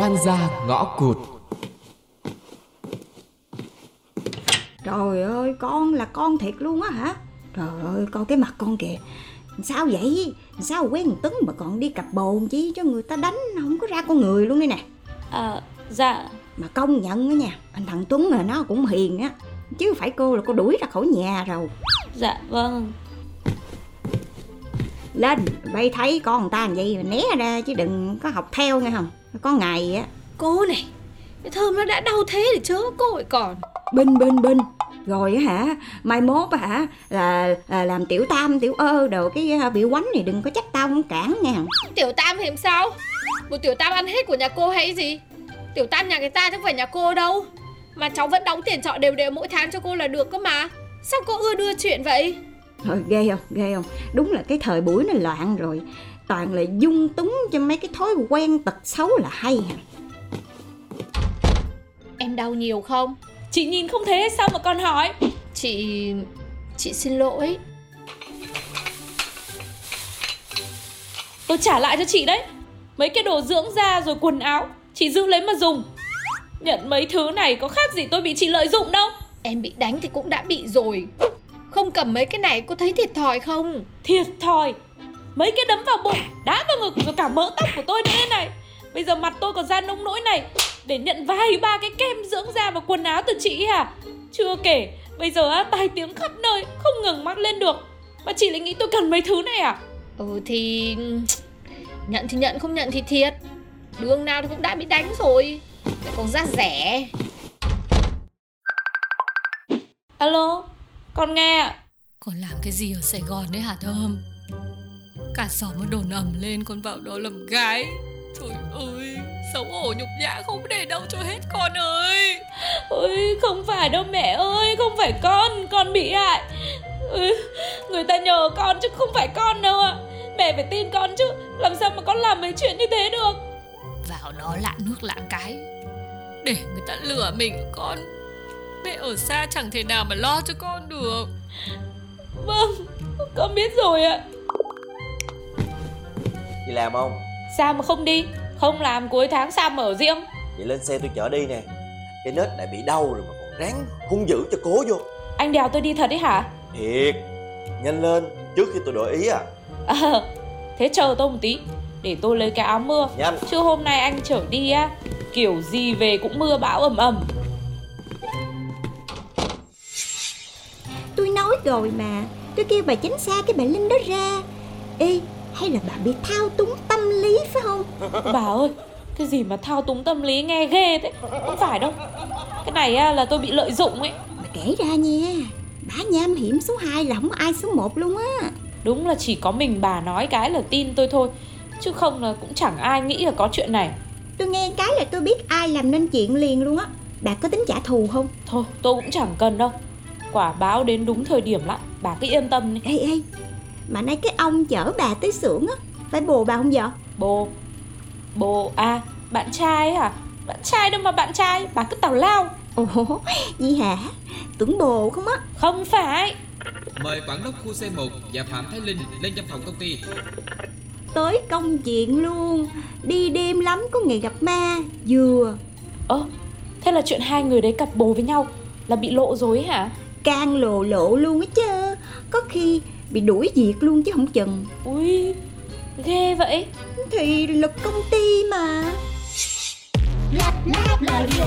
oan gia ngõ cụt. Trời ơi con là con thiệt luôn á hả? Trời ơi coi cái mặt con kìa. Sao vậy? Sao quen tấn mà còn đi cặp bồn chi cho người ta đánh? Không có ra con người luôn đây nè. À dạ. Mà công nhận á nha Anh thằng Tuấn là nó cũng hiền á Chứ phải cô là cô đuổi ra khỏi nhà rồi. Dạ vâng Lên bay thấy con người ta làm gì mà né ra Chứ đừng có học theo nghe không? Có ngày á. Cô này Cái thơm nó đã đau thế thì chớ cô lại còn. Binh binh binh. Rồi hả mai mốt hả là, là làm tiểu tam tiểu ơ đồ cái à, biểu quánh này đừng có trách tao không cản nha Tiểu Tam thì làm sao? Một Tiểu Tam ăn hết của nhà cô hay gì? Tiểu Tam nhà người ta chứ không phải nhà cô đâu. Mà cháu vẫn đóng tiền trọ đều đều mỗi tháng cho cô là được cơ mà. Sao cô ưa đưa chuyện vậy thôi ghê không? Ghê không? Đúng là cái thời buổi nó loạn rồi. Toàn là dung túng cho mấy cái thói quen tật xấu là hay hả? Em đau nhiều không? Chị nhìn không thấy sao mà còn hỏi? Chị... Chị xin lỗi. Tôi trả lại cho chị đấy. Mấy cái đồ dưỡng da rồi quần áo Chị giữ lấy mà dùng. Nhận mấy thứ này có khác gì tôi bị chị lợi dụng đâu. Em bị đánh thì cũng đã bị rồi Không cầm mấy cái này có thấy thiệt thòi không? Thiệt thòi. Mấy cái đấm vào bụng Đá vào ngực rồi cả mỡ tóc của tôi nữa đây này. Bây giờ mặt tôi còn ra nông nỗi này Để nhận vài ba cái kem dưỡng da và quần áo từ chị à? Chưa kể Bây giờ á, tai tiếng khắp nơi Không ngừng mắc lên được. Mà chị lại nghĩ tôi cần mấy thứ này à? Ừ thì... Nhận thì nhận không nhận thì thiệt. Đường nào thì cũng đã bị đánh rồi. Lại còn ra rẻ. Alo Con nghe Con làm cái gì ở Sài Gòn đấy hả Thơm? Cả xóm nó đồn ầm lên con vào đó làm gái. Trời ơi, xấu hổ nhục nhã không để đâu cho hết con ơi. Ôi không phải đâu mẹ ơi Không phải con Con bị hại. Ôi, Người ta nhờ con chứ không phải con đâu ạ. Mẹ phải tin con chứ Làm sao mà con làm mấy chuyện như thế được? Vào đó lạ nước lạ cái Để người ta lừa mình con Mẹ ở xa chẳng thể nào mà lo cho con được. Vâng Con biết rồi ạ. Đi làm không? Sao mà không đi Không làm cuối tháng sao mà ở riêng. Vậy lên xe tôi chở đi nè. Cái nết đã bị đau rồi mà còn ráng hung dữ cho cố vô. Anh đèo tôi đi thật đấy hả? Thiệt Nhanh lên trước khi tôi đổi ý à. À, Thế chờ tôi một tí Để tôi lấy cái áo mưa. Nhanh. Chứ hôm nay anh chở đi á Kiểu gì về cũng mưa bão ầm ầm rồi mà. Tôi kêu bà tránh xa cái bà linh đó ra. Ê hay là bà bị thao túng tâm lý phải không? Bà ơi Cái gì mà thao túng tâm lý nghe ghê thế? Không phải đâu. Cái này á, là tôi bị lợi dụng ấy. Bà kể ra nha. Bà nham hiểm số 2 là không ai số 1 luôn á. Đúng là chỉ có mình bà nói cái là tin tôi thôi Chứ không là cũng chẳng ai nghĩ là có chuyện này. Tôi nghe cái là tôi biết ai làm nên chuyện liền luôn á. Bà có tính trả thù không? Thôi tôi cũng chẳng cần đâu Quả báo đến đúng thời điểm lắm. Bà cứ yên tâm đi. Ê ê mà nay cái ông chở bà tới xưởng á phải bồ bà không vậy Bồ Bồ à bạn trai hả? Bạn trai đâu mà bạn trai Bà cứ tào lao. Ồ gì hả? Tưởng bồ không á. Không phải. Mời quản đốc khu C1 và Phạm Thái Linh lên văn phòng công ty. tới công chuyện luôn. Đi đêm lắm có ngày gặp ma vừa. Ơ Thế là chuyện hai người đấy cặp bồ với nhau Là bị lộ rồi ấy hả can lộ lộ luôn á chứ có khi bị đuổi việc luôn chứ không chừng Ui Ghê vậy thì lực công ty mà Lab Lab Radio